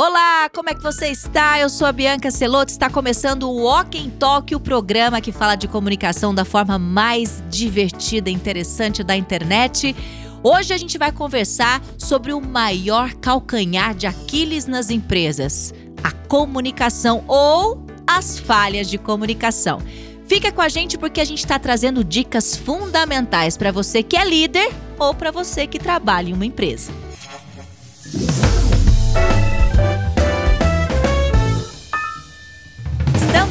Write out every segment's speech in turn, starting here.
Olá, como é que você está? Eu sou a Bianca Celoto, está começando o Walk in Talk, o programa que fala de comunicação da forma mais divertida e interessante da internet. Hoje a gente vai conversar sobre o maior calcanhar de Aquiles nas empresas, a comunicação ou as falhas de comunicação. Fica com a gente porque a gente está trazendo dicas fundamentais para você que é líder ou para você que trabalha em uma empresa. Estamos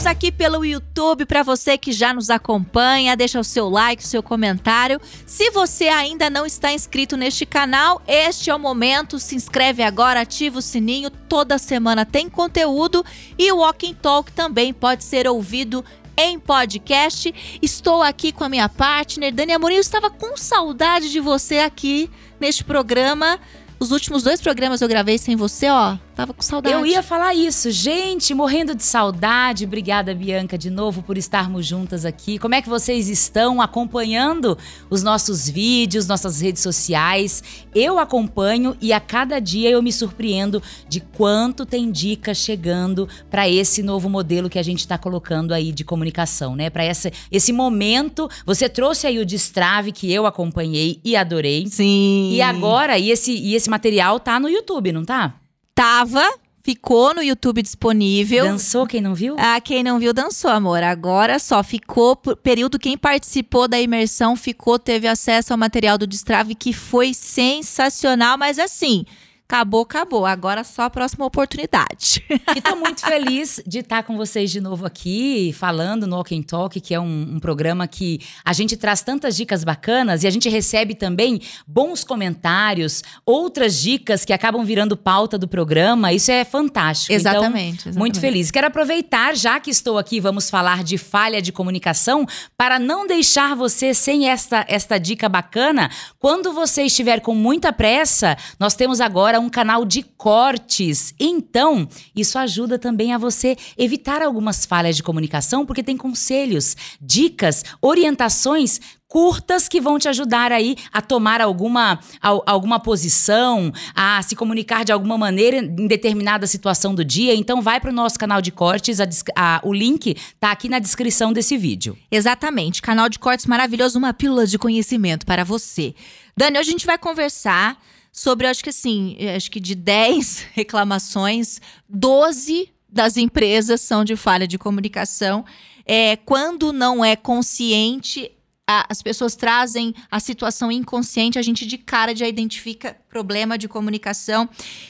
aqui pelo YouTube para você que já nos acompanha, deixa o seu like, o seu comentário. Se você ainda não está inscrito neste canal, este é o momento, se inscreve agora, ativa o sininho, toda semana tem conteúdo e o Walking Talk também pode ser ouvido em podcast. Estou aqui com a minha partner, Dani Amorim. Eu estava com saudade de você aqui neste programa. Os últimos dois programas eu gravei sem você, ó. Tava com saudade. Eu ia falar isso. Gente, morrendo de saudade. Obrigada, Bianca, de novo por estarmos juntas aqui. Como é que vocês estão acompanhando os nossos vídeos, nossas redes sociais? Eu acompanho e a cada dia eu me surpreendo de quanto tem dicas chegando para esse novo modelo que a gente está colocando aí de comunicação, né? Para esse, esse momento. Você trouxe aí o destrave que eu acompanhei e adorei. Sim. E agora, e esse, e esse material tá no YouTube, não tá? Tava, ficou no YouTube disponível. Dançou quem não viu? Ah, quem não viu dançou, amor. Agora só ficou por período quem participou da imersão ficou, teve acesso ao material do Destrave que foi sensacional, mas assim, acabou, acabou. Agora só a próxima oportunidade. E tô muito feliz de estar com vocês de novo aqui, falando no Walk Talk, que é um, um, programa que a gente traz tantas dicas bacanas e a gente recebe também bons comentários, outras dicas que acabam virando pauta do programa. Isso é fantástico. Exatamente. Então, exatamente. muito feliz. Quero aproveitar, já que estou aqui, vamos falar de falha de comunicação, para não deixar você sem esta, esta dica bacana. Quando você estiver com muita pressa, nós temos agora um canal de cortes. Então, isso ajuda também a você evitar algumas falhas de comunicação, porque tem conselhos, dicas, orientações curtas que vão te ajudar aí a tomar alguma, alguma posição, a se comunicar de alguma maneira em determinada situação do dia. Então vai para o nosso canal de cortes, a, a, o link tá aqui na descrição desse vídeo. Exatamente, canal de cortes maravilhoso, uma pílula de conhecimento para você. Dani, hoje a gente vai conversar sobre, acho que assim, acho que de 10 reclamações, 12 das empresas são de falha de comunicação. É, quando não é consciente, a, as pessoas trazem a situação inconsciente, a gente de cara já identifica problema de comunicação.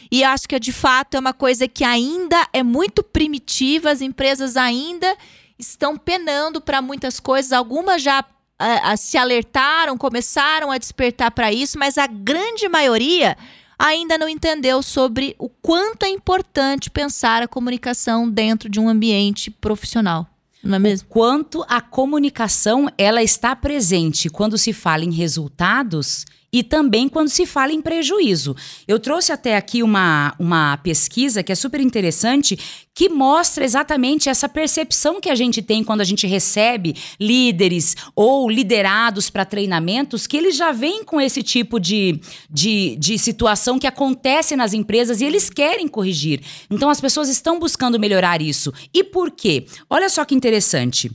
E acho que de fato é uma coisa que ainda é muito primitiva, as empresas ainda estão penando para muitas coisas, algumas já a, a, se alertaram, começaram a despertar para isso, mas a grande maioria ainda não entendeu sobre o quanto é importante pensar a comunicação dentro de um ambiente profissional. Não é mesmo? O quanto a comunicação ela está presente quando se fala em resultados e também quando se fala em prejuízo. Eu trouxe até aqui uma, uma pesquisa que é super interessante, que mostra exatamente essa percepção que a gente tem quando a gente recebe líderes ou liderados para treinamentos, que eles já vêm com esse tipo de, de, de situação que acontece nas empresas e eles querem corrigir. Então as pessoas estão buscando melhorar isso. E por quê? Olha só que interessante.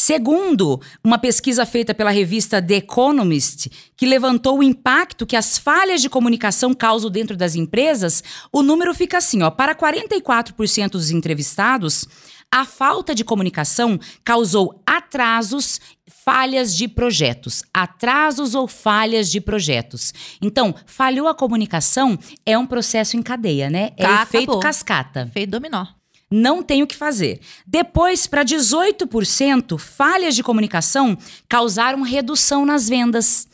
Segundo uma pesquisa feita pela revista The Economist, que levantou o impacto que as falhas de comunicação causam dentro das empresas, o número fica assim, ó, para 44% dos entrevistados, a falta de comunicação causou atrasos, falhas de projetos. Atrasos ou falhas de projetos. Então, falhou a comunicação é um processo em cadeia, né? É Tá, efeito acabou. cascata Feito dominó. Não tem o que fazer. Depois, para 18%, falhas de comunicação causaram redução nas vendas.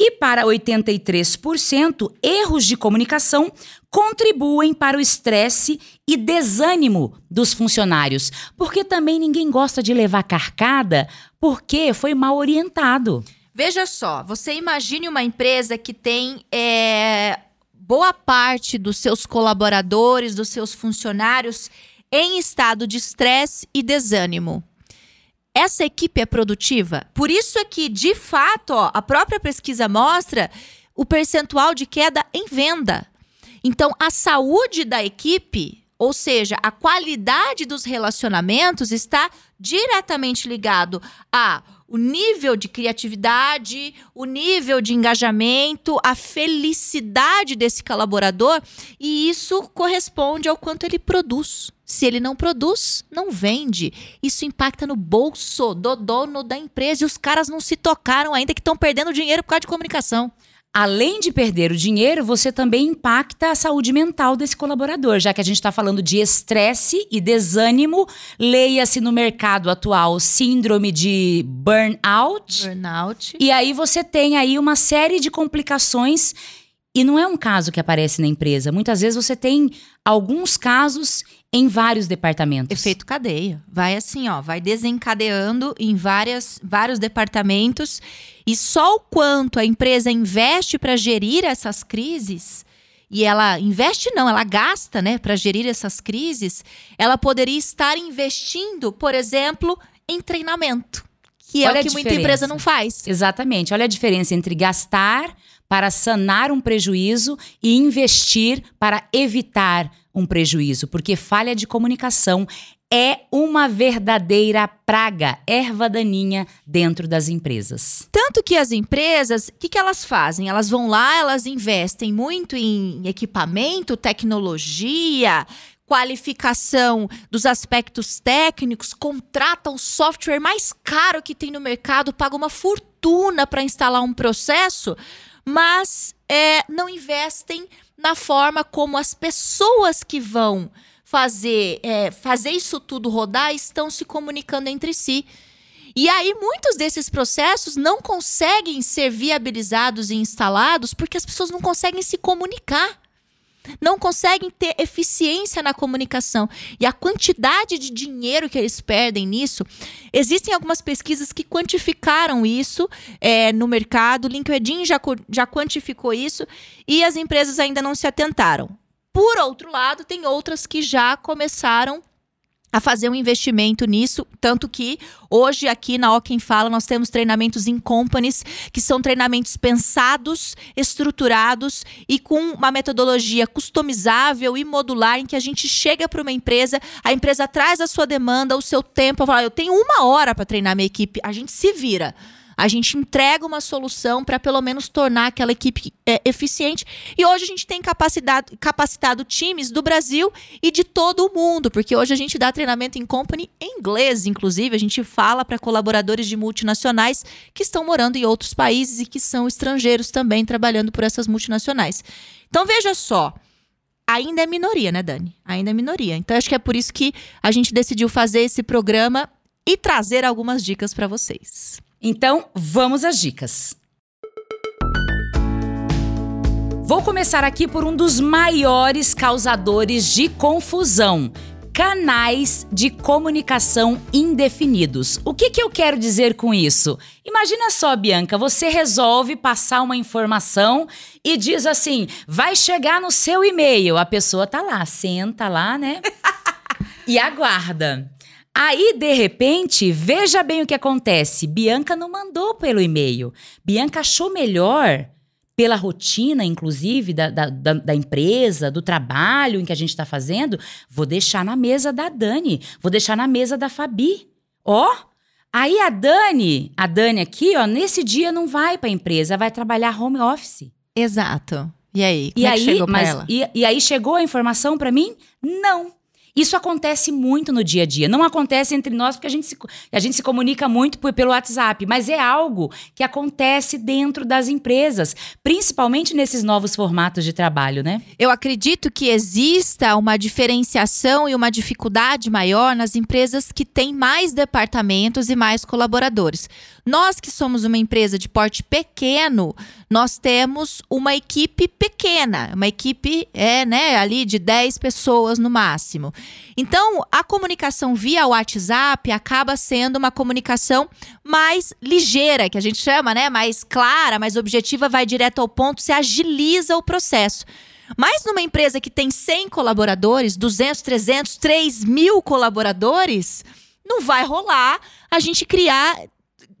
E para 83%, erros de comunicação contribuem para o estresse e desânimo dos funcionários, porque também ninguém gosta de levar carcada porque foi mal orientado. Veja só, você imagine uma empresa que tem é, boa parte dos seus colaboradores, dos seus funcionários em estado de estresse e desânimo. Essa equipe é produtiva? Por isso é que, de fato, ó, a própria pesquisa mostra o percentual de queda em venda. Então, a saúde da equipe, ou seja, a qualidade dos relacionamentos está diretamente ligado a o nível de criatividade, o nível de engajamento, a felicidade desse colaborador, e isso corresponde ao quanto ele produz. Se ele não produz, não vende. Isso impacta no bolso do dono da empresa e os caras não se tocaram ainda que estão perdendo dinheiro por causa de comunicação. Além de perder o dinheiro, você também impacta a saúde mental desse colaborador, já que a gente está falando de estresse e desânimo. Leia-se no mercado atual síndrome de burnout. Burnout. E aí você tem aí uma série de complicações. E não é um caso que aparece na empresa. Muitas vezes você tem alguns casos em vários departamentos. Efeito cadeia. Vai assim, ó, vai desencadeando em várias, vários departamentos. E só o quanto a empresa investe para gerir essas crises, e ela investe não, ela gasta, né, para gerir essas crises, ela poderia estar investindo, por exemplo, em treinamento, que é Olha o a que muita empresa não faz. Exatamente. Olha a diferença entre gastar para sanar um prejuízo e investir para evitar um prejuízo, porque falha de comunicação é uma verdadeira praga, erva daninha dentro das empresas. Tanto que as empresas, o que, que elas fazem? Elas vão lá, elas investem muito em equipamento, tecnologia, qualificação dos aspectos técnicos, contratam o software mais caro que tem no mercado, pagam uma fortuna para instalar um processo, mas é, não investem na forma como as pessoas que vão fazer, é, fazer isso tudo rodar estão se comunicando entre si. E aí, muitos desses processos não conseguem ser viabilizados e instalados porque as pessoas não conseguem se comunicar. Não conseguem ter eficiência na comunicação. E a quantidade de dinheiro que eles perdem nisso. Existem algumas pesquisas que quantificaram isso é, no mercado. O LinkedIn já, já quantificou isso. E as empresas ainda não se atentaram. Por outro lado, tem outras que já começaram a fazer um investimento nisso, tanto que hoje aqui na Quem Fala nós temos treinamentos em companies, que são treinamentos pensados, estruturados e com uma metodologia customizável e modular em que a gente chega para uma empresa, a empresa traz a sua demanda, o seu tempo, fala, eu tenho uma hora para treinar minha equipe, a gente se vira. A gente entrega uma solução para pelo menos tornar aquela equipe é, eficiente. E hoje a gente tem capacitado, capacitado times do Brasil e de todo o mundo, porque hoje a gente dá treinamento em company em inglês, inclusive. A gente fala para colaboradores de multinacionais que estão morando em outros países e que são estrangeiros também trabalhando por essas multinacionais. Então veja só. Ainda é minoria, né, Dani? Ainda é minoria. Então acho que é por isso que a gente decidiu fazer esse programa e trazer algumas dicas para vocês. Então, vamos às dicas. Vou começar aqui por um dos maiores causadores de confusão. Canais de comunicação indefinidos. O que, que eu quero dizer com isso? Imagina só, Bianca, você resolve passar uma informação e diz assim: vai chegar no seu e-mail. A pessoa tá lá, senta lá, né? e aguarda. Aí, de repente, veja bem o que acontece. Bianca não mandou pelo e-mail. Bianca achou melhor, pela rotina, inclusive, da, da, da, empresa, do trabalho em que a gente está fazendo, vou deixar na mesa da Dani, vou deixar na mesa da Fabi. Ó, aí a Dani, a Dani aqui, ó, nesse dia não vai para a empresa, vai trabalhar home office. Exato. E aí? Como E é que aí, chegou pra mas, ela? e, e aí chegou a informação para mim? Não. Isso acontece muito no dia a dia. Não acontece entre nós porque a gente se, a gente se comunica muito por- pelo WhatsApp, mas é algo que acontece dentro das empresas, principalmente nesses novos formatos de trabalho, né? Eu acredito que exista uma diferenciação e uma dificuldade maior nas empresas que têm mais departamentos e mais colaboradores. Nós que somos uma empresa de porte pequeno, nós temos uma equipe pequena, uma equipe é, né, ali de 10 pessoas no máximo. Então, a comunicação via WhatsApp acaba sendo uma comunicação mais ligeira, que a gente chama, né, mais clara, mais objetiva, vai direto ao ponto, se agiliza o processo. Mas numa empresa que tem 100 colaboradores, 200, 300, 3 mil colaboradores, não vai rolar a gente criar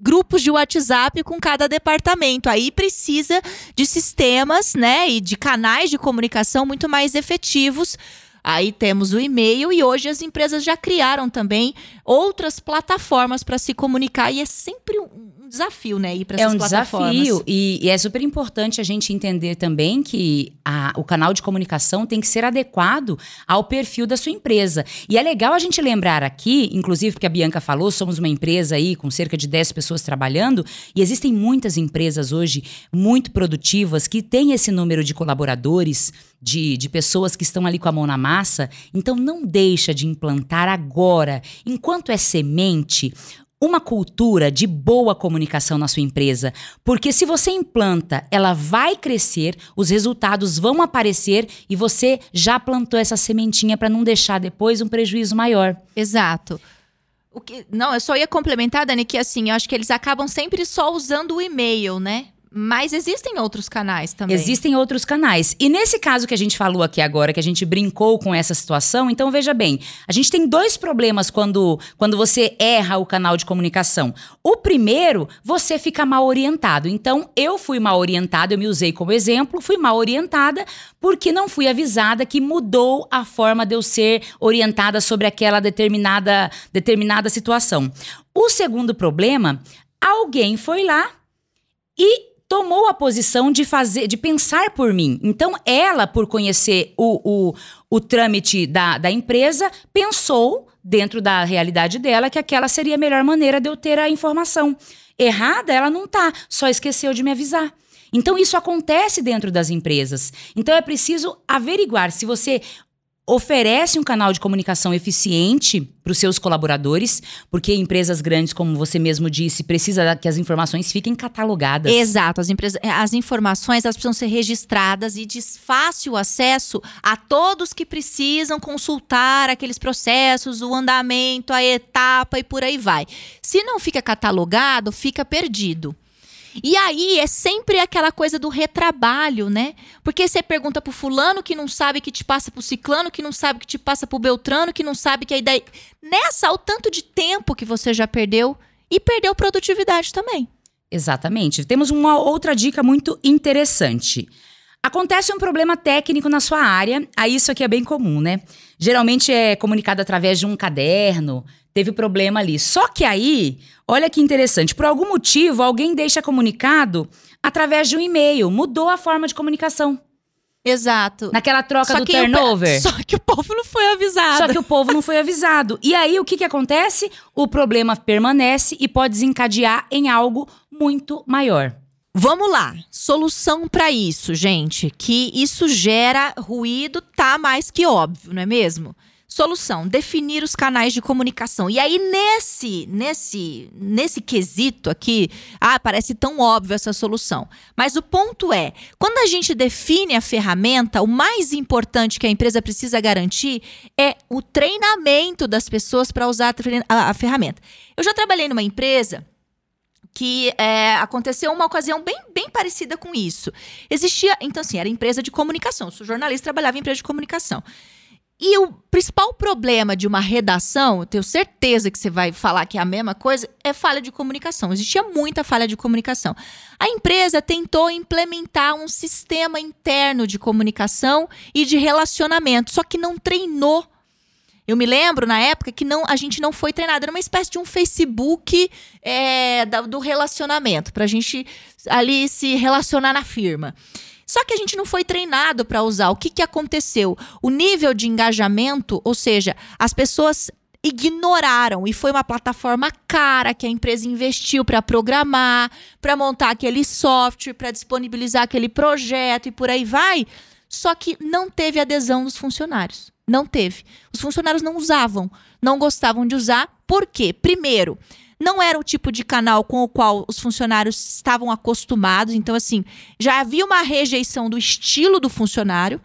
grupos de WhatsApp com cada departamento. Aí precisa de sistemas, né, e de canais de comunicação muito mais efetivos. Aí temos o e-mail e hoje as empresas já criaram também outras plataformas para se comunicar e é sempre um desafio, né? Ir para essas É um plataformas. desafio e, e é super importante a gente entender também que a- o canal de comunicação tem que ser adequado ao perfil da sua empresa. E é legal a gente lembrar aqui, inclusive porque a Bianca falou, somos uma empresa aí com cerca de 10 pessoas trabalhando e existem muitas empresas hoje muito produtivas que têm esse número de colaboradores, de, de pessoas que estão ali com a mão na massa. Então não deixa de implantar agora, enquanto é semente, uma cultura de boa comunicação na sua empresa. Porque se você implanta, ela vai crescer, os resultados vão aparecer e você já plantou essa sementinha para não deixar depois um prejuízo maior. Exato. O que, não, eu só ia complementar, Dani, que assim, eu acho que eles acabam sempre só usando o e-mail, né? Mas existem outros canais também. Existem outros canais. E nesse caso que a gente falou aqui agora, que a gente brincou com essa situação, então veja bem, a gente tem dois problemas quando, quando você erra o canal de comunicação. O primeiro, você fica mal orientado. Então, eu fui mal orientada, eu me usei como exemplo, fui mal orientada porque não fui avisada que mudou a forma de eu ser orientada sobre aquela determinada, determinada situação. O segundo problema, alguém foi lá e tomou a posição de fazer, de pensar por mim. Então, ela, por conhecer o, o, o trâmite da, da empresa, pensou, dentro da realidade dela, que aquela seria a melhor maneira de eu ter a informação. Errada, ela não tá, só esqueceu de me avisar. Então, isso acontece dentro das empresas. Então, é preciso averiguar se você oferece um canal de comunicação eficiente para os seus colaboradores, porque empresas grandes, como você mesmo disse, precisa que as informações fiquem catalogadas. Exato, as, empresas, as informações elas precisam ser registradas e de fácil acesso a todos que precisam consultar aqueles processos, o andamento, a etapa e por aí vai. Se não fica catalogado, fica perdido. E aí é sempre aquela coisa do retrabalho, né? Porque você pergunta pro fulano que não sabe que te passa pro ciclano, que não sabe que te passa pro beltrano, que não sabe que aí daí... Nessa, o tanto de tempo que você já perdeu e perdeu produtividade também. Exatamente. Temos uma outra dica muito interessante. Acontece um problema técnico na sua área, aí isso aqui é bem comum, né? Geralmente é comunicado através de um caderno, teve problema ali. Só que aí, olha que interessante, por algum motivo alguém deixa comunicado através de um e-mail, mudou a forma de comunicação. Exato. Naquela troca Só do que, o, turnover. só que o povo não foi avisado. Só que o povo não foi avisado. E aí, o que, que acontece? O problema permanece e pode desencadear em algo muito maior. Vamos lá. Solução para isso, gente. Que isso gera ruído, tá mais que óbvio, não é mesmo? Solução: definir os canais de comunicação. E aí nesse nesse nesse quesito aqui, ah, parece tão óbvio essa solução. Mas o ponto é, quando a gente define a ferramenta, o mais importante que a empresa precisa garantir é o treinamento das pessoas para usar a, a ferramenta. Eu já trabalhei numa empresa que é, aconteceu uma ocasião bem, bem parecida com isso. Existia, então assim, era empresa de comunicação. Eu sou jornalista, trabalhava em empresa de comunicação. E o principal problema de uma redação, eu tenho certeza que você vai falar que é a mesma coisa, é falha de comunicação. Existia muita falha de comunicação. A empresa tentou implementar um sistema interno de comunicação e de relacionamento, só que não treinou eu me lembro na época que não, a gente não foi treinado. Era uma espécie de um Facebook é, do relacionamento, pra gente ali se relacionar na firma. Só que a gente não foi treinado para usar. O que, que aconteceu? O nível de engajamento, ou seja, as pessoas ignoraram e foi uma plataforma cara que a empresa investiu para programar, para montar aquele software, para disponibilizar aquele projeto e por aí vai. Só que não teve adesão dos funcionários. Não teve. Os funcionários não usavam, não gostavam de usar. Por quê? Primeiro, não era o tipo de canal com o qual os funcionários estavam acostumados. Então, assim, já havia uma rejeição do estilo do funcionário.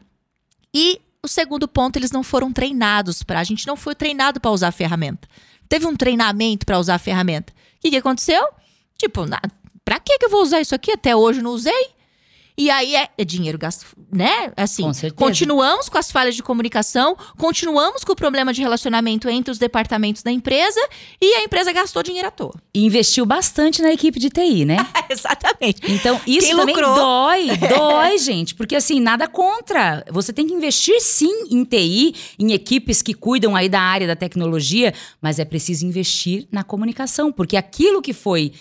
E o segundo ponto, eles não foram treinados para. A gente não foi treinado para usar a ferramenta. Teve um treinamento para usar a ferramenta. O que, que aconteceu? Tipo, na, pra que que eu vou usar isso aqui? Até hoje não usei. E aí é, é dinheiro gasto, né? Assim, Com continuamos com as falhas de comunicação, continuamos com o problema de relacionamento entre os departamentos da empresa e a empresa gastou dinheiro à toa. E investiu bastante na equipe de TI, né? Exatamente. Então, isso Quem também lucrou? dói, dói, gente. Porque, assim, nada contra. Você tem que investir, sim, em TI, em equipes que cuidam aí da área da tecnologia, mas é preciso investir na comunicação, porque aquilo que foi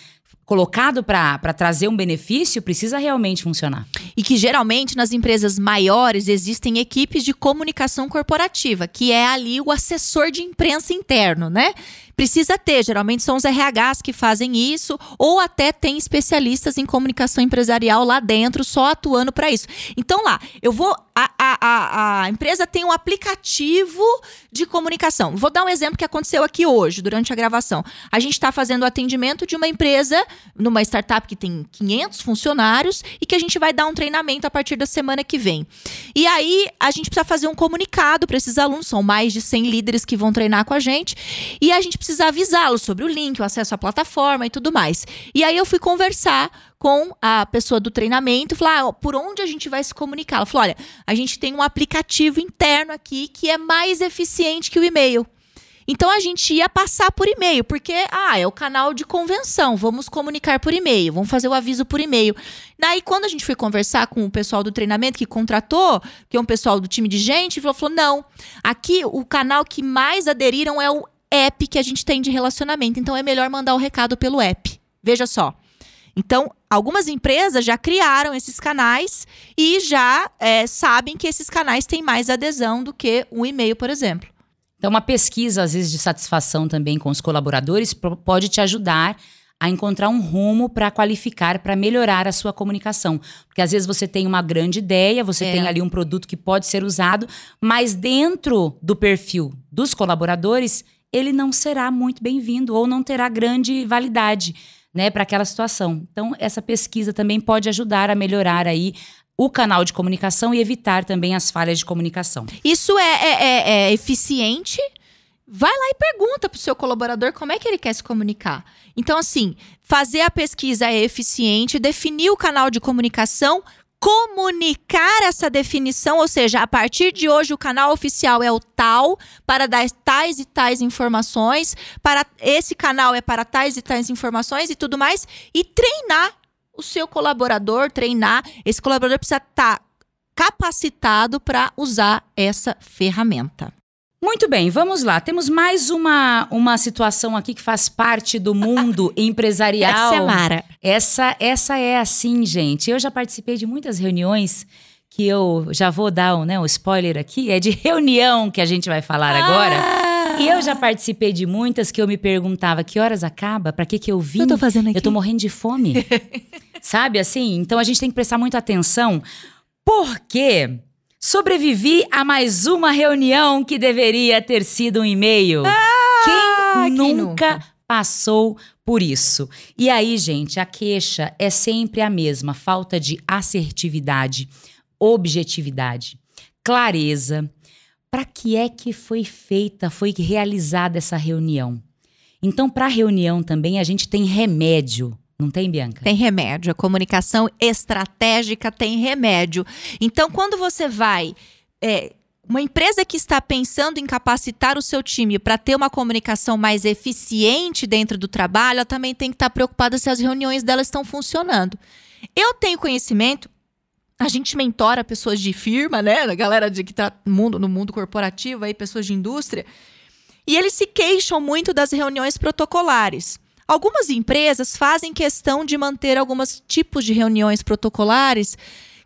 colocado para trazer um benefício precisa realmente funcionar. E que geralmente nas empresas maiores existem equipes de comunicação corporativa, que é ali o assessor de imprensa interno, né? Precisa ter, geralmente são os RHs que fazem isso, ou até tem especialistas em comunicação empresarial lá dentro, só atuando para isso. Então lá, eu vou. A, a, a, empresa tem um aplicativo de comunicação. Vou dar um exemplo que aconteceu aqui hoje, durante a gravação. A gente está fazendo o atendimento de uma empresa, numa startup que tem 500 funcionários, e que a gente vai dar um treinamento a partir da semana que vem. E aí, a gente precisa fazer um comunicado para esses alunos, são mais de 100 líderes que vão treinar com a gente, e a gente precisa avisá-los sobre o link, o acesso à plataforma e tudo mais. E aí eu fui conversar com a pessoa do treinamento, falar ah, por onde a gente vai se comunicar. Ela falou: olha, a gente tem um aplicativo interno aqui que é mais eficiente que o e-mail. Então a gente ia passar por e-mail, porque ah, é o canal de convenção, vamos comunicar por e-mail, vamos fazer o aviso por e-mail. Daí, quando a gente foi conversar com o pessoal do treinamento que contratou, que é um pessoal do time de gente, falou, falou: não, aqui o canal que mais aderiram é o app que a gente tem de relacionamento. Então é melhor mandar o recado pelo app. Veja só. Então, algumas empresas já criaram esses canais e já é, sabem que esses canais têm mais adesão do que um e-mail, por exemplo. Então, uma pesquisa, às vezes, de satisfação também com os colaboradores pode te ajudar a encontrar um rumo para qualificar, para melhorar a sua comunicação. Porque às vezes você tem uma grande ideia, você É. tem ali um produto que pode ser usado, mas dentro do perfil dos colaboradores, ele não será muito bem-vindo ou não terá grande validade, né, para aquela situação. Então, essa pesquisa também pode ajudar a melhorar aí o canal de comunicação e evitar também as falhas de comunicação. Isso é, é- é- é eficiente. Vai lá e pergunta pro seu colaborador como é que ele quer se comunicar. Então, assim, fazer a pesquisa é eficiente, definir o canal de comunicação, comunicar essa definição, ou seja, a partir de hoje o canal oficial é o tal, para dar tais e tais informações, para esse canal é para tais e tais informações e tudo mais, e treinar o seu colaborador, treinar. Esse colaborador precisa estar capacitado para usar essa ferramenta. Muito bem, vamos lá. Temos mais uma, uma situação aqui que faz parte do mundo empresarial. Essa é Mara. Essa, essa é assim, gente. Eu já participei de muitas reuniões que eu já vou dar um, né, um spoiler aqui. É de reunião que a gente vai falar agora. Ah! E eu já participei de muitas que eu me perguntava que horas acaba, pra que que eu vim? Eu tô fazendo aqui. Eu tô morrendo de fome. Sabe assim? Então a gente tem que prestar muita atenção, porque sobrevivi a mais uma reunião que deveria ter sido um e-mail. quem, Ah, quem nunca, nunca? passou por isso? E aí, gente, a queixa é sempre a mesma: falta de assertividade, objetividade, clareza. Para que é que foi feita, foi realizada essa reunião? Então, para a reunião também a gente tem remédio, não tem, Bianca? Tem remédio. A comunicação estratégica tem remédio. Então, quando você vai. é, uma empresa que está pensando em capacitar o seu time para ter uma comunicação mais eficiente dentro do trabalho, ela também tem que estar preocupada se as reuniões dela estão funcionando. Eu tenho conhecimento, a gente mentora pessoas de firma, né? A galera de que tá no mundo, no mundo corporativo, aí, pessoas de indústria. E eles se queixam muito das reuniões protocolares. Algumas empresas fazem questão de manter alguns tipos de reuniões protocolares,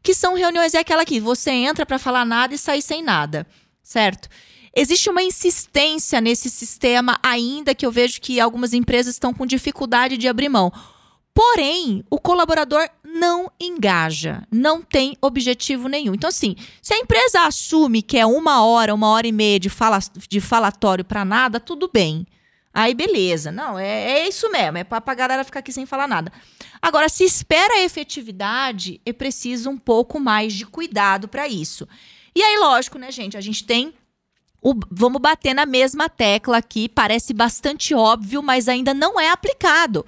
que são reuniões é aquela que você entra para falar nada e sai sem nada, certo? Existe uma insistência nesse sistema ainda que eu vejo que algumas empresas estão com dificuldade de abrir mão. Porém, o colaborador não engaja, não tem objetivo nenhum. Então, assim, se a empresa assume que é uma hora, uma hora e meia de, fala, de falatório para nada, tudo bem. Aí, beleza. Não, é, é isso mesmo. É para a galera ficar aqui sem falar nada. Agora, se espera a efetividade, é preciso um pouco mais de cuidado para isso. E aí, lógico, né, gente? A gente tem. o- vamos bater na mesma tecla aqui. Parece bastante óbvio, mas ainda não é aplicado.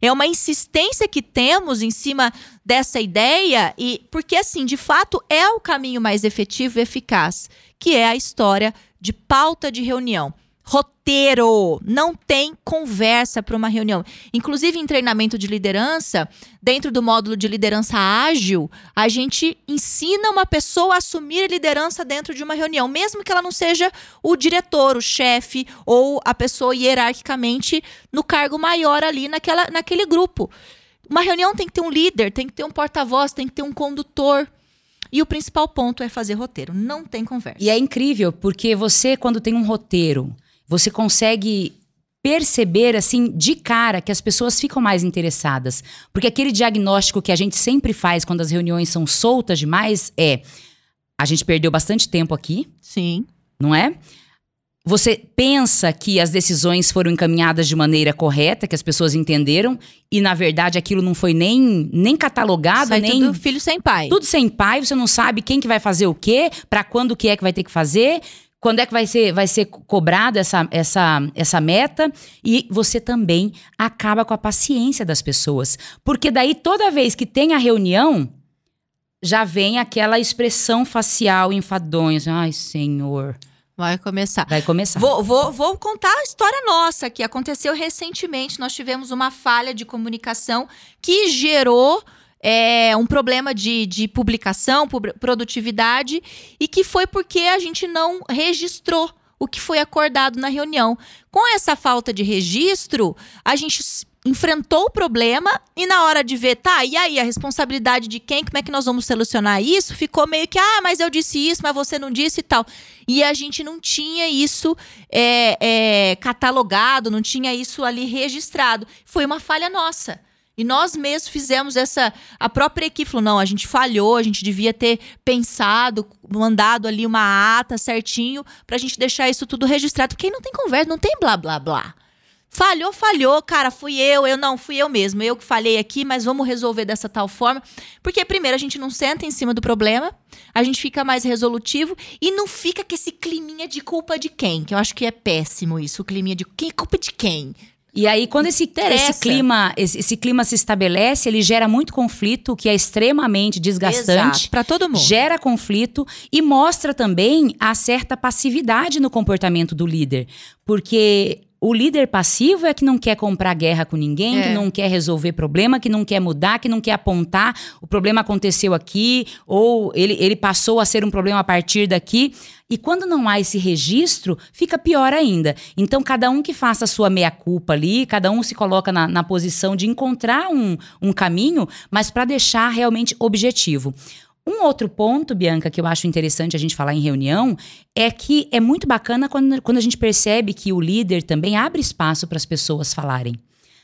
é uma insistência que temos em cima dessa ideia e porque assim, de fato, é o caminho mais efetivo e eficaz, que é a história de pauta de reunião roteiro, não tem conversa para uma reunião. Inclusive em treinamento de liderança, dentro do módulo de liderança ágil, a gente ensina uma pessoa a assumir liderança dentro de uma reunião, mesmo que ela não seja o diretor, o chefe ou a pessoa hierarquicamente no cargo maior ali naquela, naquele grupo. Uma reunião tem que ter um líder, tem que ter um porta-voz, tem que ter um condutor. E o principal ponto é fazer roteiro, não tem conversa. E é incrível, porque você, quando tem um roteiro, você consegue perceber assim de cara que as pessoas ficam mais interessadas, porque aquele diagnóstico que a gente sempre faz quando as reuniões são soltas demais é a gente perdeu bastante tempo aqui. Sim. Não é? Você pensa que as decisões foram encaminhadas de maneira correta, que as pessoas entenderam, e na verdade aquilo não foi nem, nem catalogado, Sai nem. Tudo filho sem pai. Tudo sem pai, você não sabe quem que vai fazer o quê, para quando que é que vai ter que fazer. Quando é que vai ser, vai ser cobrado essa, essa, essa meta? E você também acaba com a paciência das pessoas. Porque daí, toda vez que tem a reunião, já vem aquela expressão facial enfadonha. Assim, Ai, senhor. Vai começar. Vai começar. Vou, vou, vou contar a história nossa, que aconteceu recentemente. Nós tivemos uma falha de comunicação que gerou é, um problema de, de publicação, produtividade, e que foi porque a gente não registrou o que foi acordado na reunião. Com essa falta de registro, a gente enfrentou o problema e na hora de ver, tá, e aí a responsabilidade de quem, como é que nós vamos solucionar isso? Ficou meio que, ah, mas eu disse isso, mas você não disse e tal. E a gente não tinha isso é, é, catalogado, não tinha isso ali registrado. Foi uma falha nossa. E nós mesmos fizemos essa. A própria equipe falou: não, a gente falhou, a gente devia ter pensado, mandado ali uma ata certinho pra gente deixar isso tudo registrado. Aí não tem conversa, não tem blá blá blá. Falhou, falhou, cara, fui eu, eu não, fui eu mesmo, eu que falhei aqui, mas vamos resolver dessa tal forma. Porque, primeiro, a gente não senta em cima do problema, a gente fica mais resolutivo e não fica com esse climinha de culpa de quem, que eu acho que é péssimo isso, o climinha de quem, culpa de quem. E aí, quando esse, esse clima, esse, esse, clima se estabelece, ele gera muito conflito, que é extremamente desgastante. Para todo mundo. Gera conflito e mostra também a certa passividade no comportamento do líder. Porque o líder passivo é que não quer comprar guerra com ninguém, é. que não quer resolver problema, que não quer mudar, que não quer apontar o problema aconteceu aqui ou ele, ele passou a ser um problema a partir daqui. E quando não há esse registro, fica pior ainda. Então, cada um que faça a sua meia-culpa ali, cada um se coloca na, na posição de encontrar um, um caminho, mas para deixar realmente objetivo. Um outro ponto, Bianca, que eu acho interessante a gente falar em reunião, é que é muito bacana quando, quando a gente percebe que o líder também abre espaço para as pessoas falarem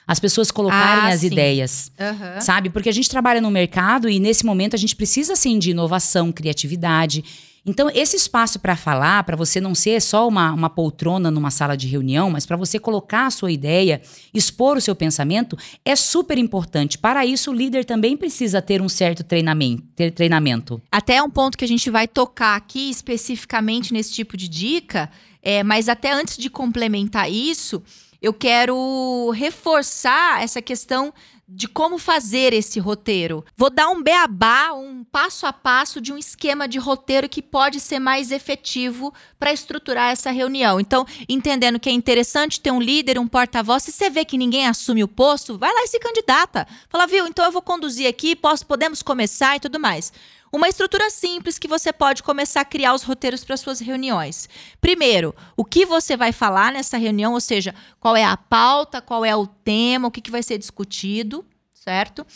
as pessoas colocarem ah, as sim. ideias, uhum. sabe? Porque a gente trabalha no mercado e nesse momento a gente precisa sim de inovação, criatividade. Então, esse espaço para falar, para você não ser só uma, uma poltrona numa sala de reunião, mas para você colocar a sua ideia, expor o seu pensamento, é super importante. Para isso, o líder também precisa ter um certo treinamento. Ter treinamento. Até um ponto que a gente vai tocar aqui especificamente nesse tipo de dica, é, mas até antes de complementar isso, eu quero reforçar essa questão de como fazer esse roteiro. Vou dar um beabá, um passo a passo de um esquema de roteiro que pode ser mais efetivo para estruturar essa reunião. Então, entendendo que é interessante ter um líder, um porta-voz, se você vê que ninguém assume o posto, vai lá e se candidata. Fala, viu, então eu vou conduzir aqui, posso, podemos começar e tudo mais. Uma estrutura simples que você pode começar a criar os roteiros para suas reuniões. Primeiro, o que você vai falar nessa reunião, ou seja, qual é a pauta, qual é o tema, o que, que vai ser discutido, certo?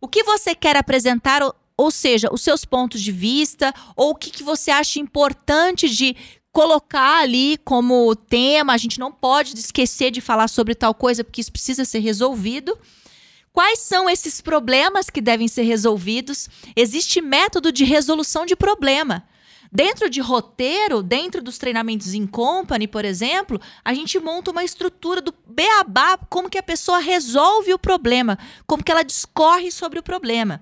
O que você quer apresentar, ou, ou seja, os seus pontos de vista, ou o que, que você acha importante de colocar ali como tema. A gente não pode esquecer de falar sobre tal coisa, porque isso precisa ser resolvido. Quais são esses problemas que devem ser resolvidos? Existe método de resolução de problema. Dentro de roteiro, dentro dos treinamentos em company, por exemplo, a gente monta uma estrutura do beabá, como que a pessoa resolve o problema, como que ela discorre sobre o problema.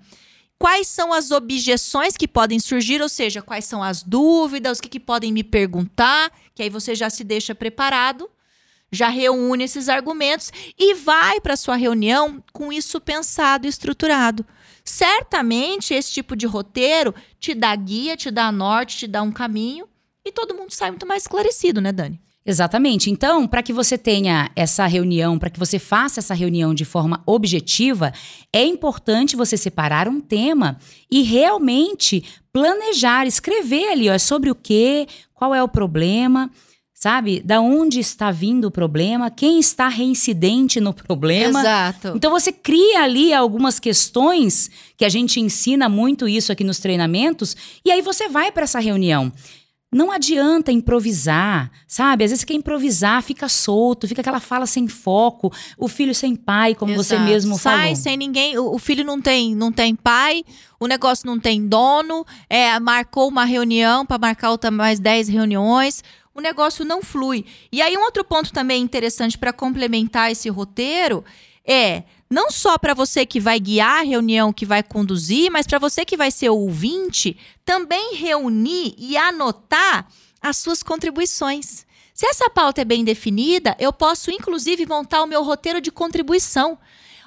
Quais são as objeções que podem surgir, ou seja, quais são as dúvidas, o que, que podem me perguntar, que aí você já se deixa preparado já reúne esses argumentos e vai para sua reunião com isso pensado e estruturado. Certamente esse tipo de roteiro te dá guia, te dá norte, te dá um caminho e todo mundo sai muito mais esclarecido, né, Dani? Exatamente. Então, para que você tenha essa reunião, para que você faça essa reunião de forma objetiva, é importante você separar um tema e realmente planejar, escrever ali, ó, sobre o que, qual é o problema, sabe? Da onde está vindo o problema, quem está reincidente no problema. Exato. Então você cria ali algumas questões que a gente ensina muito isso aqui nos treinamentos e aí você vai para essa reunião. Não adianta improvisar, sabe? Às vezes você quer improvisar, fica solto, fica aquela fala sem foco, o filho sem pai, como Exato. você mesmo Sai falou. sem ninguém, o o filho não tem, não tem pai, o negócio não tem dono, é, marcou uma reunião para marcar outra mais 10 reuniões, o negócio não flui. E aí um outro ponto também interessante para complementar esse roteiro é não só para você que vai guiar a reunião, que vai conduzir, mas para você que vai ser ouvinte, também reunir e anotar as suas contribuições. Se essa pauta é bem definida, eu posso inclusive montar o meu roteiro de contribuição.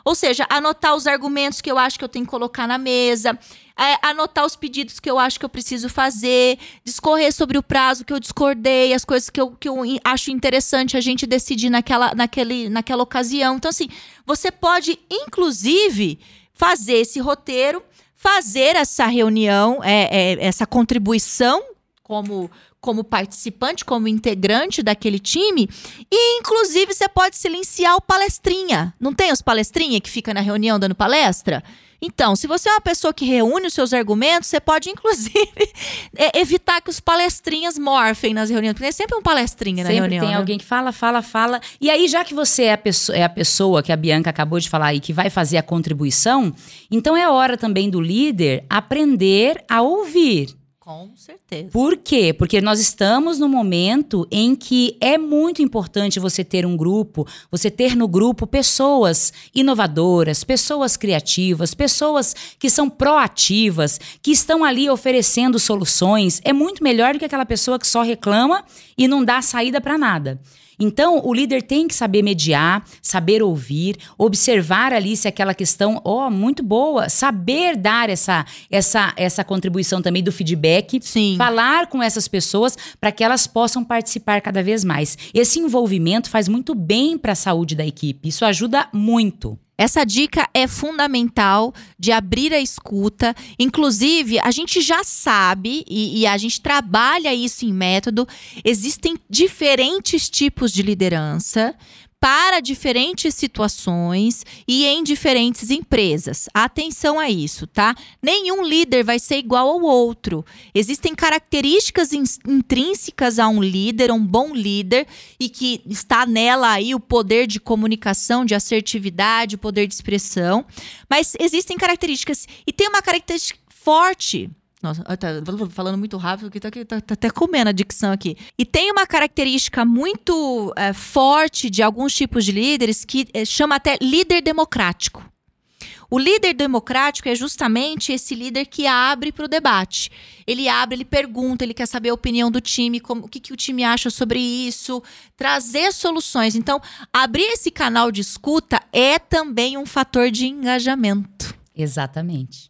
Ou seja, anotar os argumentos que eu acho que eu tenho que colocar na mesa, é, anotar os pedidos que eu acho que eu preciso fazer, discorrer sobre o prazo que eu discordei, as coisas que eu, que eu acho interessante a gente decidir naquela, naquele, naquela ocasião. Então, assim, você pode, inclusive, fazer esse roteiro, fazer essa reunião, é, é, essa contribuição como, como participante, como integrante daquele time. E, inclusive, você pode silenciar o palestrinha. Não tem os palestrinha que fica na reunião dando palestra? Então, se você é uma pessoa que reúne os seus argumentos, você pode, inclusive, é, evitar que os palestrinhas morfem nas reuniões. Porque tem sempre um palestrinha na Sempre reunião. tem né? alguém que fala, fala, fala. E aí, já que você é a, pessoa, é a pessoa que a Bianca acabou de falar aí, que vai fazer a contribuição, então é hora também do líder aprender a ouvir. Com certeza. Por quê? Porque nós estamos no momento em que é muito importante você ter um grupo, você ter no grupo pessoas inovadoras, pessoas criativas, pessoas que são proativas, que estão ali oferecendo soluções. É muito melhor do que aquela pessoa que só reclama e não dá saída para nada. Então, o líder tem que saber mediar, saber ouvir, observar ali se aquela questão, ó, muito boa, saber dar essa essa essa contribuição também do feedback, Sim. falar com essas pessoas para que elas possam participar cada vez mais. Esse envolvimento faz muito bem para a saúde da equipe. Isso ajuda muito. Essa dica é fundamental de abrir a escuta. Inclusive, a gente já sabe e, e a gente trabalha isso em método. Existem diferentes tipos de liderança para diferentes situações e em diferentes empresas. Atenção a isso, tá? Nenhum líder vai ser igual ao outro. Existem características in- intrínsecas a um líder, um bom líder, e que está nela aí o poder de comunicação, de assertividade, o poder de expressão. Mas existem características. E tem uma característica forte. Nossa, eu tá falando muito rápido, que tá, tá, tá até comendo a dicção aqui. E tem uma característica muito eh, forte de alguns tipos de líderes que eh, chama até líder democrático. O líder democrático é justamente esse líder que abre para o debate. Ele abre, ele pergunta, ele quer saber a opinião do time, como, o que, que o time acha sobre isso, trazer soluções. Então, abrir esse canal de escuta é também um fator de engajamento. Exatamente.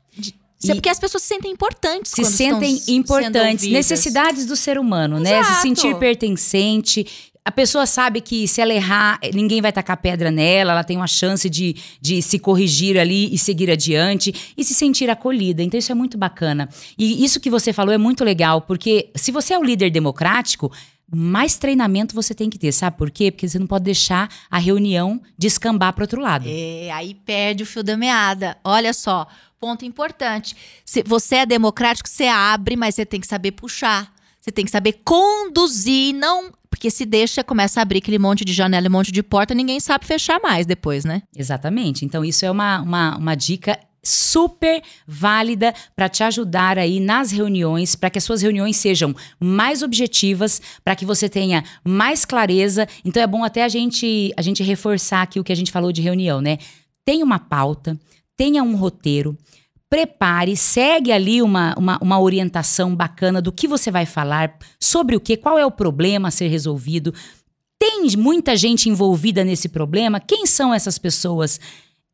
Isso é porque as pessoas se sentem importantes. se quando sentem importantes, necessidades do ser humano, né? Se Exato. sentir pertencente. A pessoa sabe que se ela errar, ninguém vai tacar pedra nela, ela tem uma chance de, de se corrigir ali e seguir adiante e se sentir acolhida. Então, isso é muito bacana. E isso que você falou é muito legal, porque se você é o líder democrático, mais treinamento você tem que ter, sabe por quê? Porque você não pode deixar a reunião descambar para outro lado. É, aí perde o fio da meada. Olha só, ponto importante. Se você é democrático, você abre, mas você tem que saber puxar. Você tem que saber conduzir, não. Porque se deixa, começa a abrir aquele monte de janela e monte de porta, ninguém sabe fechar mais depois, né? Exatamente. Então, isso é uma, uma, uma dica super válida para te ajudar aí nas reuniões, para que as suas reuniões sejam mais objetivas, para que você tenha mais clareza. Então é bom até a gente a gente reforçar aqui o que a gente falou de reunião, né? Tenha uma pauta, tenha um roteiro, prepare, segue ali uma, uma, uma orientação bacana do que você vai falar, sobre o que, qual é o problema a ser resolvido. Tem muita gente envolvida nesse problema? Quem são essas pessoas?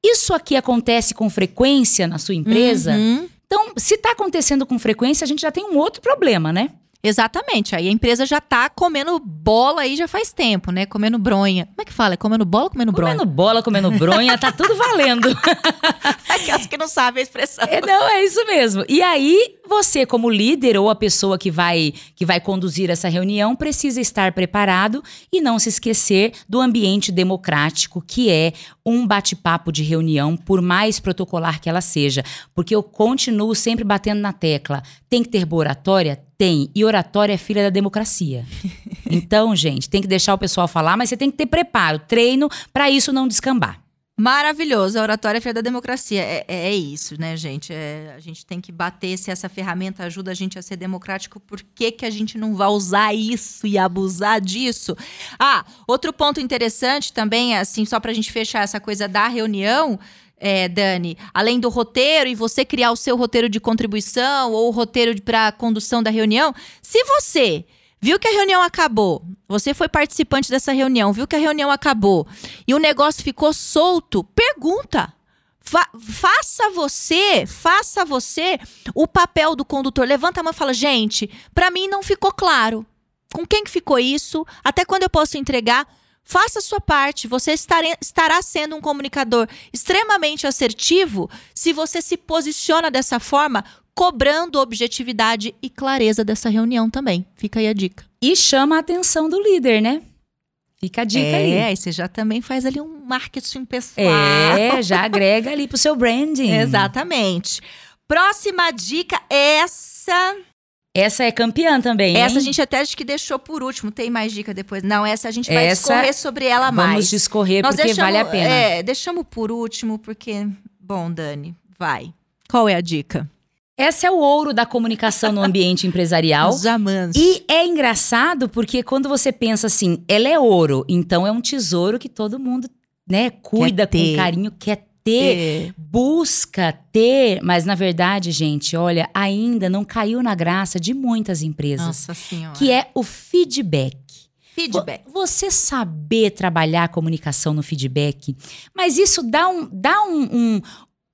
Isso aqui acontece com frequência na sua empresa? Uhum. Então, se está acontecendo com frequência, a gente já tem um outro problema, né? Exatamente. Aí a empresa já tá comendo bola aí já faz tempo, né? Comendo bronha. Como é que fala? É comendo bola ou comendo bronha? Comendo bola, comendo bronha, tá tudo valendo. Aquelas que não sabem a expressão. É, não, é isso mesmo. E aí, você, como líder ou a pessoa que vai, que vai conduzir essa reunião, precisa estar preparado e não se esquecer do ambiente democrático, que é um bate-papo de reunião, por mais protocolar que ela seja. Porque eu continuo sempre batendo na tecla. Tem que ter boa oratória? Tem. E oratória é filha da democracia. Então, gente, tem que deixar o pessoal falar, mas você tem que ter preparo, treino para isso não descambar. Maravilhoso, a oratória é filha da democracia. É, é, é isso, né, gente? É, a gente tem que bater se essa ferramenta ajuda a gente a ser democrático. Por que, que a gente não vai usar isso e abusar disso? Ah, outro ponto interessante também, assim, só para a gente fechar essa coisa da reunião é, Dani, além do roteiro e você criar o seu roteiro de contribuição ou o roteiro para condução da reunião, se você viu que a reunião acabou, você foi participante dessa reunião, viu que a reunião acabou e o negócio ficou solto, pergunta. Fa faça você, faça você o papel do condutor. Levanta a mão e fala: gente, para mim não ficou claro. Com quem que ficou isso? Até quando eu posso entregar? Faça a sua parte. Você estará sendo um comunicador extremamente assertivo se você se posiciona dessa forma, cobrando objetividade e clareza dessa reunião também. Fica aí a dica. E chama a atenção do líder, né? Fica a dica é, ali. É, você já também faz ali um marketing pessoal. É, já agrega ali pro seu branding. Exatamente. Próxima dica, essa essa é campeã também. Essa hein? a gente até acho que deixou por último. Tem mais dica depois? Não, essa a gente vai essa, discorrer sobre ela mais. Vamos discorrer Nós porque deixamos, vale a pena. É, deixamos por último porque. Bom, Dani, vai. Qual é a dica? Essa é o ouro da comunicação no ambiente empresarial. Os amantes. E é engraçado porque quando você pensa assim, ela é ouro, então é um tesouro que todo mundo, né, cuida com carinho, quer ter, é. busca ter, mas na verdade, gente, olha, ainda não caiu na graça de muitas empresas. Nossa Senhora. Que é o feedback. Feedback. Você saber trabalhar a comunicação no feedback, mas isso dá um, dá um, um,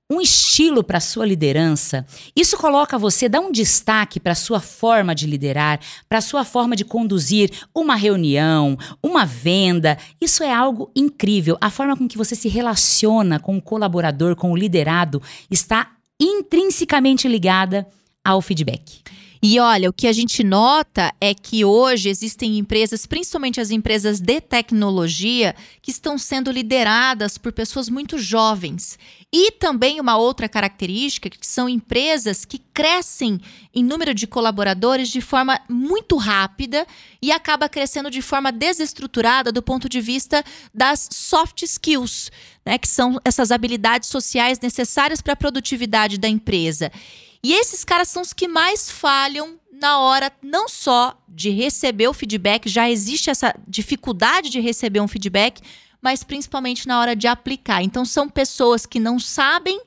um estilo para sua liderança. Isso coloca você, dá um destaque para sua forma de liderar, para sua forma de conduzir uma reunião, uma venda. Isso é algo incrível. A forma com que você se relaciona com o colaborador, com o liderado, está intrinsecamente ligada ao feedback. E olha, o que a gente nota é que hoje existem empresas, principalmente as empresas de tecnologia, que estão sendo lideradas por pessoas muito jovens. E também uma outra característica, que são empresas que crescem em número de colaboradores de forma muito rápida e acaba crescendo de forma desestruturada do ponto de vista das soft skills, né, que são essas habilidades sociais necessárias para a produtividade da empresa. E esses caras são os que mais falham na hora não só de receber o feedback, já existe essa dificuldade de receber um feedback, mas principalmente na hora de aplicar. Então são pessoas que não sabem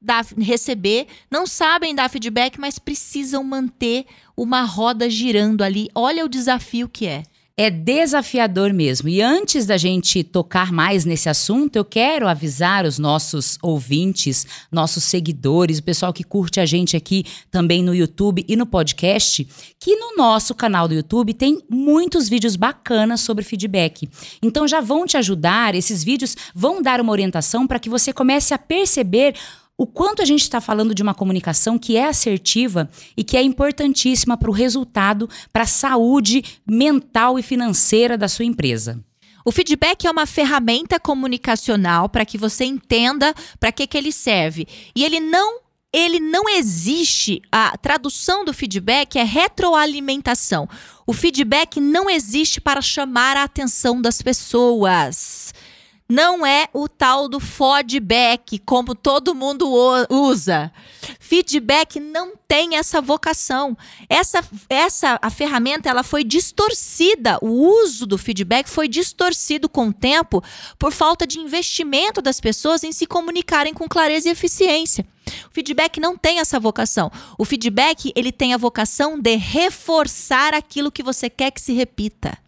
dar, receber, não sabem dar feedback, mas precisam manter uma roda girando ali. Olha o desafio que é é desafiador mesmo. E antes da gente tocar mais nesse assunto, eu quero avisar os nossos ouvintes, nossos seguidores, o pessoal que curte a gente aqui também no YouTube e no podcast, que no nosso canal do YouTube tem muitos vídeos bacanas sobre feedback. Então já vão te ajudar, esses vídeos vão dar uma orientação para que você comece a perceber o quanto a gente está falando de uma comunicação que é assertiva e que é importantíssima para o resultado, para a saúde mental e financeira da sua empresa. O feedback é uma ferramenta comunicacional para que você entenda para que, que ele serve. E ele não ele não existe. A tradução do feedback é retroalimentação. O feedback não existe para chamar a atenção das pessoas não é o tal do feedback, como todo mundo usa. Feedback não tem essa vocação. Essa, essa a ferramenta ela foi distorcida. O uso do feedback foi distorcido com o tempo por falta de investimento das pessoas em se comunicarem com clareza e eficiência. O feedback não tem essa vocação. O feedback ele tem a vocação de reforçar aquilo que você quer que se repita.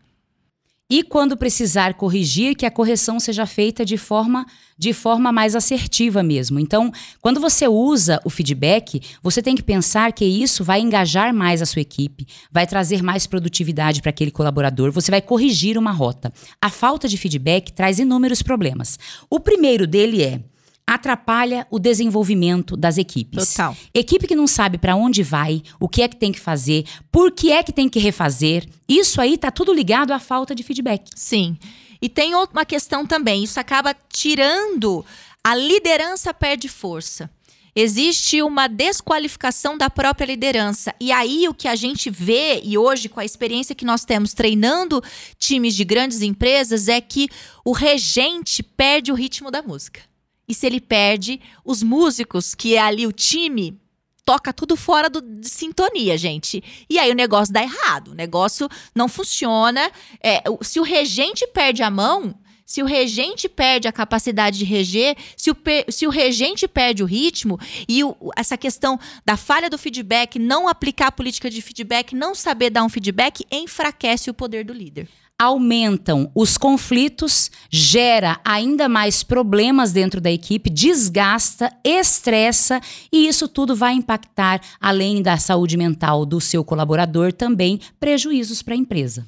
E quando precisar corrigir, que a correção seja feita de forma de forma mais assertiva mesmo. Então, quando você usa o feedback, você tem que pensar que isso vai engajar mais a sua equipe, vai trazer mais produtividade para aquele colaborador, você vai corrigir uma rota. A falta de feedback traz inúmeros problemas. O primeiro dele é atrapalha o desenvolvimento das equipes. Total. Equipe que não sabe para onde vai, o que é que tem que fazer, por que é que tem que refazer, isso aí tá tudo ligado à falta de feedback. Sim. E tem uma questão também, isso acaba tirando a liderança perde força. Existe uma desqualificação da própria liderança. E aí o que a gente vê, e hoje, com a experiência que nós temos treinando times de grandes empresas, é que o regente perde o ritmo da música. E se ele perde, os músicos, que é ali o time, toca tudo fora do, de sintonia, gente. E aí o negócio dá errado, o negócio não funciona. É, se o regente perde a mão, se o regente perde a capacidade de reger, se o, se o regente perde o ritmo e o, essa questão da falha do feedback, não aplicar a política de feedback, não saber dar um feedback, enfraquece o poder do líder aumentam os conflitos, gera ainda mais problemas dentro da equipe, desgasta, estressa e isso tudo vai impactar, além da saúde mental do seu colaborador, também prejuízos para a empresa.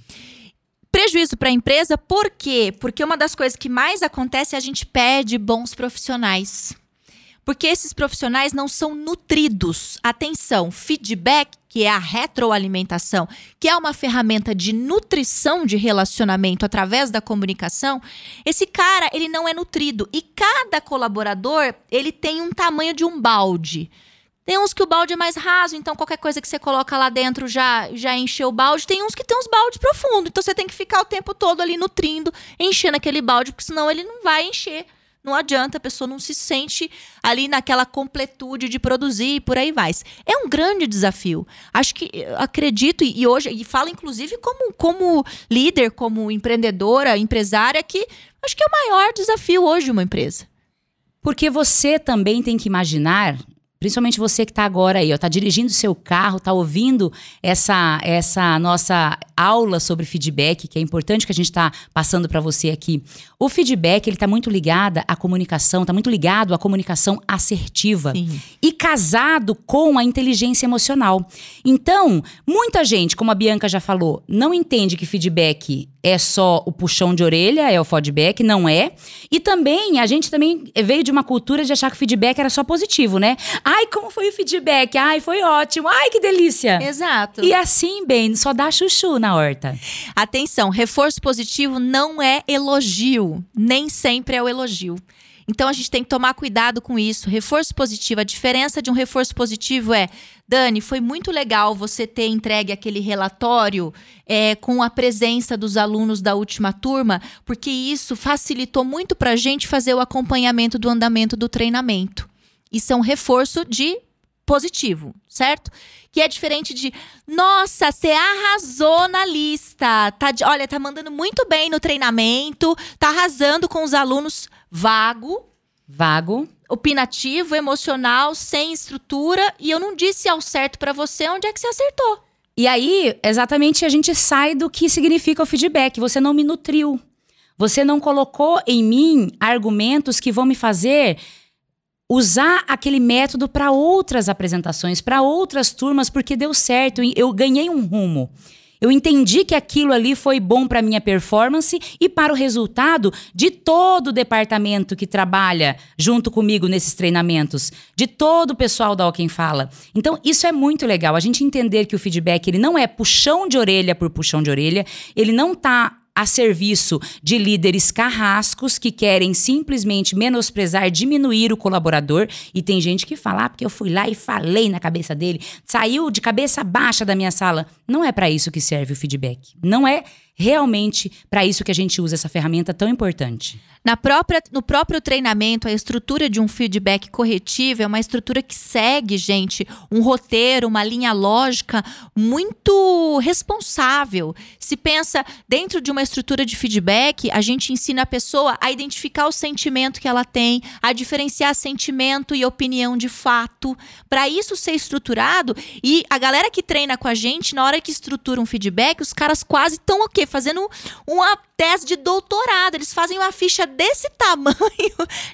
Prejuízo para a empresa, por quê? Porque uma das coisas que mais acontece é a gente perde bons profissionais. Porque esses profissionais não são nutridos. Atenção, feedback, que é a retroalimentação, que é uma ferramenta de nutrição de relacionamento através da comunicação, esse cara, ele não é nutrido e cada colaborador, ele tem um tamanho de um balde. Tem uns que o balde é mais raso, então qualquer coisa que você coloca lá dentro já, já encheu o balde. Tem uns que tem uns baldes profundos, então você tem que ficar o tempo todo ali nutrindo, enchendo aquele balde, porque senão ele não vai encher não adianta, a pessoa não se sente ali naquela completude de produzir e por aí vai. É um grande desafio. Acho que acredito e hoje e falo inclusive como como líder, como empreendedora, empresária que acho que é o maior desafio hoje de uma empresa. Porque você também tem que imaginar Principalmente você que está agora aí, está dirigindo seu carro, está ouvindo essa, essa nossa aula sobre feedback, que é importante que a gente está passando para você aqui. O feedback ele está muito ligado à comunicação, está muito ligado à comunicação assertiva Sim. e casado com a inteligência emocional. Então, muita gente, como a Bianca já falou, não entende que feedback é só o puxão de orelha, é o feedback, não é. E também, a gente também veio de uma cultura de achar que o feedback era só positivo, né? Ai, como foi o feedback? Ai, foi ótimo. Ai, que delícia. Exato. E assim, bem, só dá chuchu na horta. Atenção, reforço positivo não é elogio, nem sempre é o elogio. Então a gente tem que tomar cuidado com isso. Reforço positivo, a diferença de um reforço positivo é, Dani, foi muito legal você ter entregue aquele relatório é, com a presença dos alunos da última turma, porque isso facilitou muito para a gente fazer o acompanhamento do andamento do treinamento. Isso é um reforço de positivo, certo? Que é diferente de, nossa, você arrasou na lista, tá, olha, tá mandando muito bem no treinamento, tá arrasando com os alunos vago. Vago. Opinativo, emocional, sem estrutura. E eu não disse ao certo para você onde é que você acertou. E aí, exatamente, a gente sai do que significa o feedback. Você não me nutriu. Você não colocou em mim argumentos que vão me fazer usar aquele método para outras apresentações, para outras turmas, porque deu certo. Eu ganhei um rumo. Eu entendi que aquilo ali foi bom para minha performance e para o resultado de todo o departamento que trabalha junto comigo nesses treinamentos, de todo o pessoal da Quem Fala. Então, isso é muito legal. A gente entender que o feedback ele não é puxão de orelha por puxão de orelha, ele não está a serviço de líderes carrascos que querem simplesmente menosprezar, diminuir o colaborador. E tem gente que fala, ah, porque eu fui lá e falei na cabeça dele, saiu de cabeça baixa da minha sala. Não é para isso que serve o feedback. Não é realmente para isso que a gente usa essa ferramenta tão importante. Na própria, no próprio treinamento, a estrutura de um feedback corretivo é uma estrutura que segue, gente, um roteiro, uma linha lógica muito responsável. Se pensa dentro de uma estrutura de feedback, a gente ensina a pessoa a identificar o sentimento que ela tem, a diferenciar sentimento e opinião de fato. Para isso ser estruturado, e a galera que treina com a gente, na hora que estrutura um feedback, os caras quase estão o quê? Fazendo uma tese de doutorado. Eles fazem uma ficha desse tamanho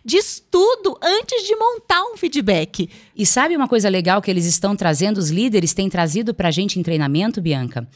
de estudo antes de montar um feedback. E sabe uma coisa legal que eles estão trazendo, os líderes têm trazido para a gente em treinamento, Bianca?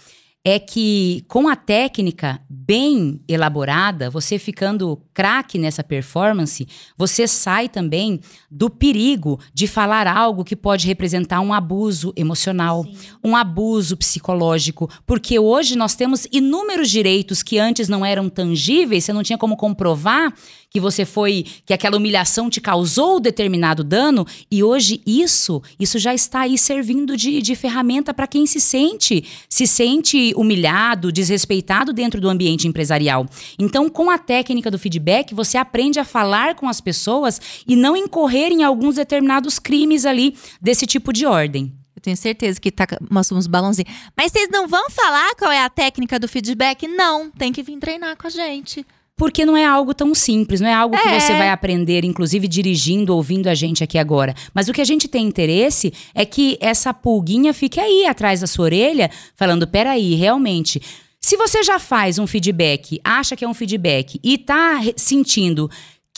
É que com a técnica bem elaborada, você ficando craque nessa performance, você sai também do perigo de falar algo que pode representar um abuso emocional, Sim. um abuso psicológico, porque hoje nós temos inúmeros direitos que antes não eram tangíveis, você não tinha como comprovar que você foi, que aquela humilhação te causou determinado dano, e hoje isso, isso já está aí servindo de, de ferramenta para quem se sente, se sente humilhado, desrespeitado dentro do ambiente empresarial. Então, com a técnica do feedback, você aprende a falar com as pessoas e não incorrer em alguns determinados crimes ali desse tipo de ordem. Eu tenho certeza que tá uns balãozinhos. Mas vocês não vão falar qual é a técnica do feedback? Não, tem que vir treinar com a gente. Porque não é algo tão simples, não é algo é. que você vai aprender, inclusive dirigindo, ouvindo a gente aqui agora. Mas o que a gente tem interesse é que essa pulguinha fique aí atrás da sua orelha, falando: peraí, realmente. Se você já faz um feedback, acha que é um feedback e tá sentindo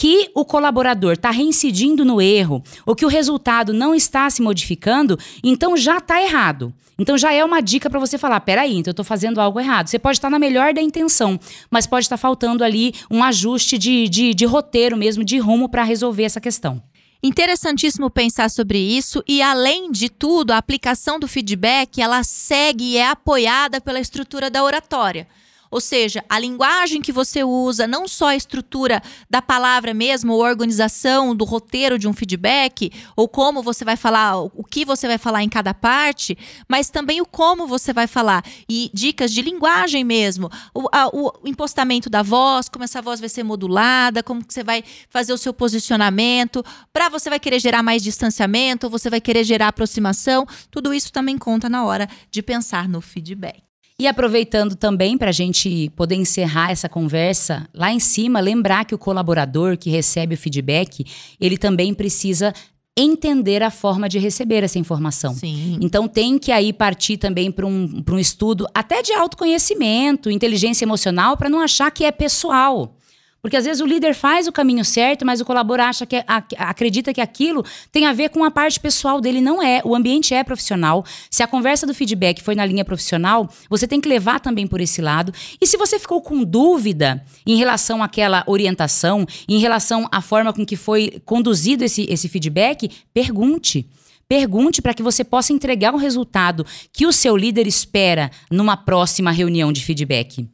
que o colaborador está reincidindo no erro ou que o resultado não está se modificando, então já está errado. Então já é uma dica para você falar: peraí, então eu estou fazendo algo errado. Você pode estar tá na melhor da intenção, mas pode estar tá faltando ali um ajuste de, de, de roteiro mesmo, de rumo para resolver essa questão. Interessantíssimo pensar sobre isso e além de tudo, a aplicação do feedback, ela segue e é apoiada pela estrutura da oratória. Ou seja, a linguagem que você usa, não só a estrutura da palavra mesmo, ou a organização do roteiro de um feedback, ou como você vai falar, o que você vai falar em cada parte, mas também o como você vai falar. E dicas de linguagem mesmo. O, a, o impostamento da voz, como essa voz vai ser modulada, como que você vai fazer o seu posicionamento, para você vai querer gerar mais distanciamento, ou você vai querer gerar aproximação. Tudo isso também conta na hora de pensar no feedback. E aproveitando também para a gente poder encerrar essa conversa, lá em cima, lembrar que o colaborador que recebe o feedback, ele também precisa entender a forma de receber essa informação. Sim. Então tem que aí partir também para um, um estudo até de autoconhecimento, inteligência emocional, para não achar que é pessoal. Porque às vezes o líder faz o caminho certo, mas o colaborador acha que acredita que aquilo tem a ver com a parte pessoal dele. Não é. O ambiente é profissional. Se a conversa do feedback foi na linha profissional, você tem que levar também por esse lado. E se você ficou com dúvida em relação àquela orientação, em relação à forma com que foi conduzido esse, esse feedback, pergunte. Pergunte para que você possa entregar o resultado que o seu líder espera numa próxima reunião de feedback.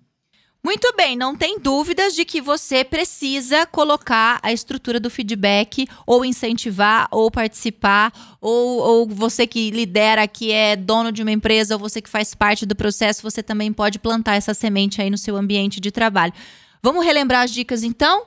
Muito bem, não tem dúvidas de que você precisa colocar a estrutura do feedback, ou incentivar, ou participar, ou, ou você que lidera, que é dono de uma empresa, ou você que faz parte do processo, você também pode plantar essa semente aí no seu ambiente de trabalho. Vamos relembrar as dicas então?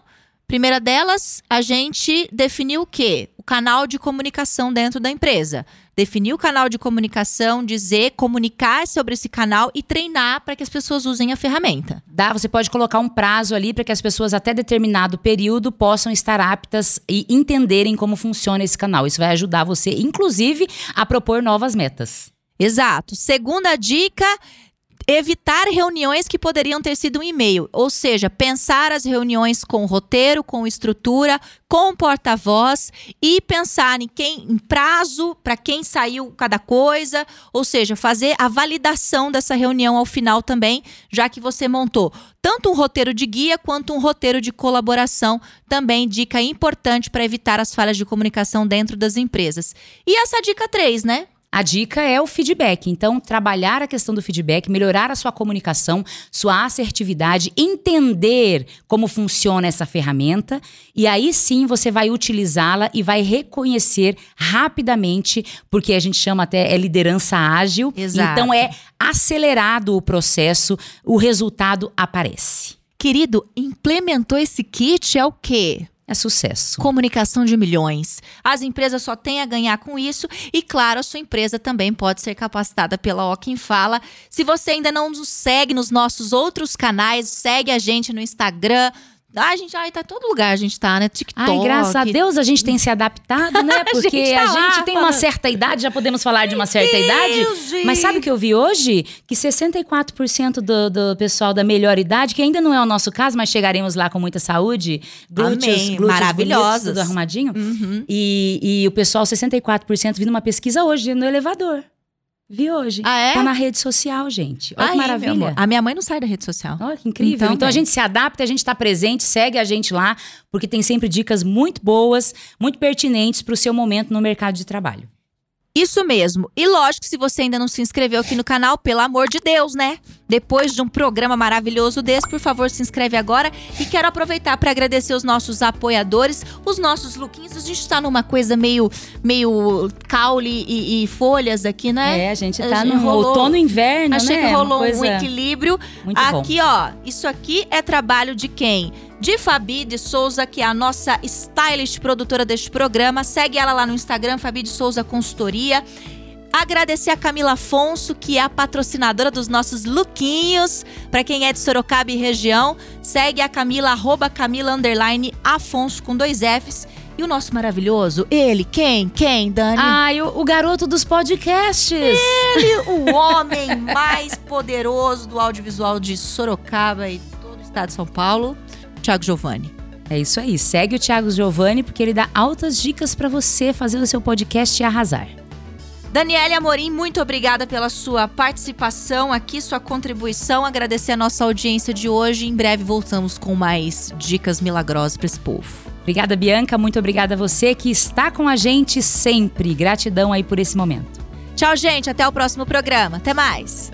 Primeira delas, a gente definiu o quê? Canal de comunicação dentro da empresa definir o canal de comunicação, dizer, comunicar sobre esse canal e treinar para que as pessoas usem a ferramenta. Dá, você pode colocar um prazo ali para que as pessoas até determinado período possam estar aptas e entenderem como funciona esse canal. Isso vai ajudar você, inclusive, a propor novas metas. Exato. Segunda dica, evitar reuniões que poderiam ter sido um e-mail, ou seja, pensar as reuniões com roteiro, com estrutura, com porta-voz e pensar em quem em prazo, para quem saiu cada coisa, ou seja, fazer a validação dessa reunião ao final também, já que você montou tanto um roteiro de guia quanto um roteiro de colaboração, também dica importante para evitar as falhas de comunicação dentro das empresas. E essa dica 3, né? A dica é o feedback. Então, trabalhar a questão do feedback, melhorar a sua comunicação, sua assertividade, entender como funciona essa ferramenta e aí sim você vai utilizá-la e vai reconhecer rapidamente, porque a gente chama até é liderança ágil. Exato. Então é acelerado o processo, o resultado aparece. Querido, implementou esse kit é o quê? É sucesso. Comunicação de milhões. As empresas só têm a ganhar com isso e, claro, a sua empresa também pode ser capacitada pela Oquim Fala. Se você ainda não nos segue nos nossos outros canais, segue a gente no Instagram, Ah, a gente, ai, tá em todo lugar a gente tá, né? TikTok. Ai, graças a Deus a gente tem se adaptado, né? Porque gente tá a gente, lá tem uma certa idade, já podemos falar de uma certa Deus, idade. gente. Mas sabe o que eu vi hoje? Que 64% do, do pessoal da melhor idade, que ainda não é o nosso caso, mas chegaremos lá com muita saúde, glúteos, Amém. glúteos Maravilhosas. bonitos, tudo arrumadinho. Uhum. E, e o pessoal, 64%, vi numa pesquisa hoje no elevador. Vi hoje. Ah, é? Tá na rede social, gente. Olha Aí, que maravilha. A minha mãe não sai da rede social. Olha que incrível. Então, Então, a bem. gente se adapta, a gente está presente, segue a gente lá, porque tem sempre dicas muito boas, muito pertinentes para o seu momento no mercado de trabalho. Isso mesmo. E lógico, se você ainda não se inscreveu aqui no canal, pelo amor de Deus, né? Depois de um programa maravilhoso desse, por favor, se inscreve agora. E quero aproveitar para agradecer os nossos apoiadores, os nossos lookinhos. A gente tá numa coisa meio, meio caule e, e folhas aqui, né? É, a gente A tá gente no rolou- outono e inverno, Achei né? que Uma rolou um equilíbrio. Muito bom. Aqui, ó, isso aqui é trabalho de quem? De Fabi de Souza, que é a nossa stylist produtora deste programa. Segue ela lá no Instagram, Fabi de Souza Consultoria. Agradecer a Camila Afonso, que é a patrocinadora dos nossos lookinhos. Pra quem é de Sorocaba e região, segue a Camila, arroba Camila, underline, Afonso, com dois Fs. E o nosso maravilhoso, ele, quem? Quem, Dani? Ai, o, o garoto dos podcasts. Ele, o homem mais poderoso do audiovisual de Sorocaba e todo o estado de São Paulo, Thiago Giovanni. É isso aí. Segue o Thiago Giovanni, porque ele dá altas dicas para você fazer o seu podcast e arrasar. Daniele Amorim, muito obrigada pela sua participação aqui, sua contribuição. Agradecer a nossa audiência de hoje. Em breve voltamos com mais dicas milagrosas para esse povo. Obrigada, Bianca. Muito obrigada a você que está com a gente sempre. Gratidão aí por esse momento. Tchau, gente. Até o próximo programa. Até mais.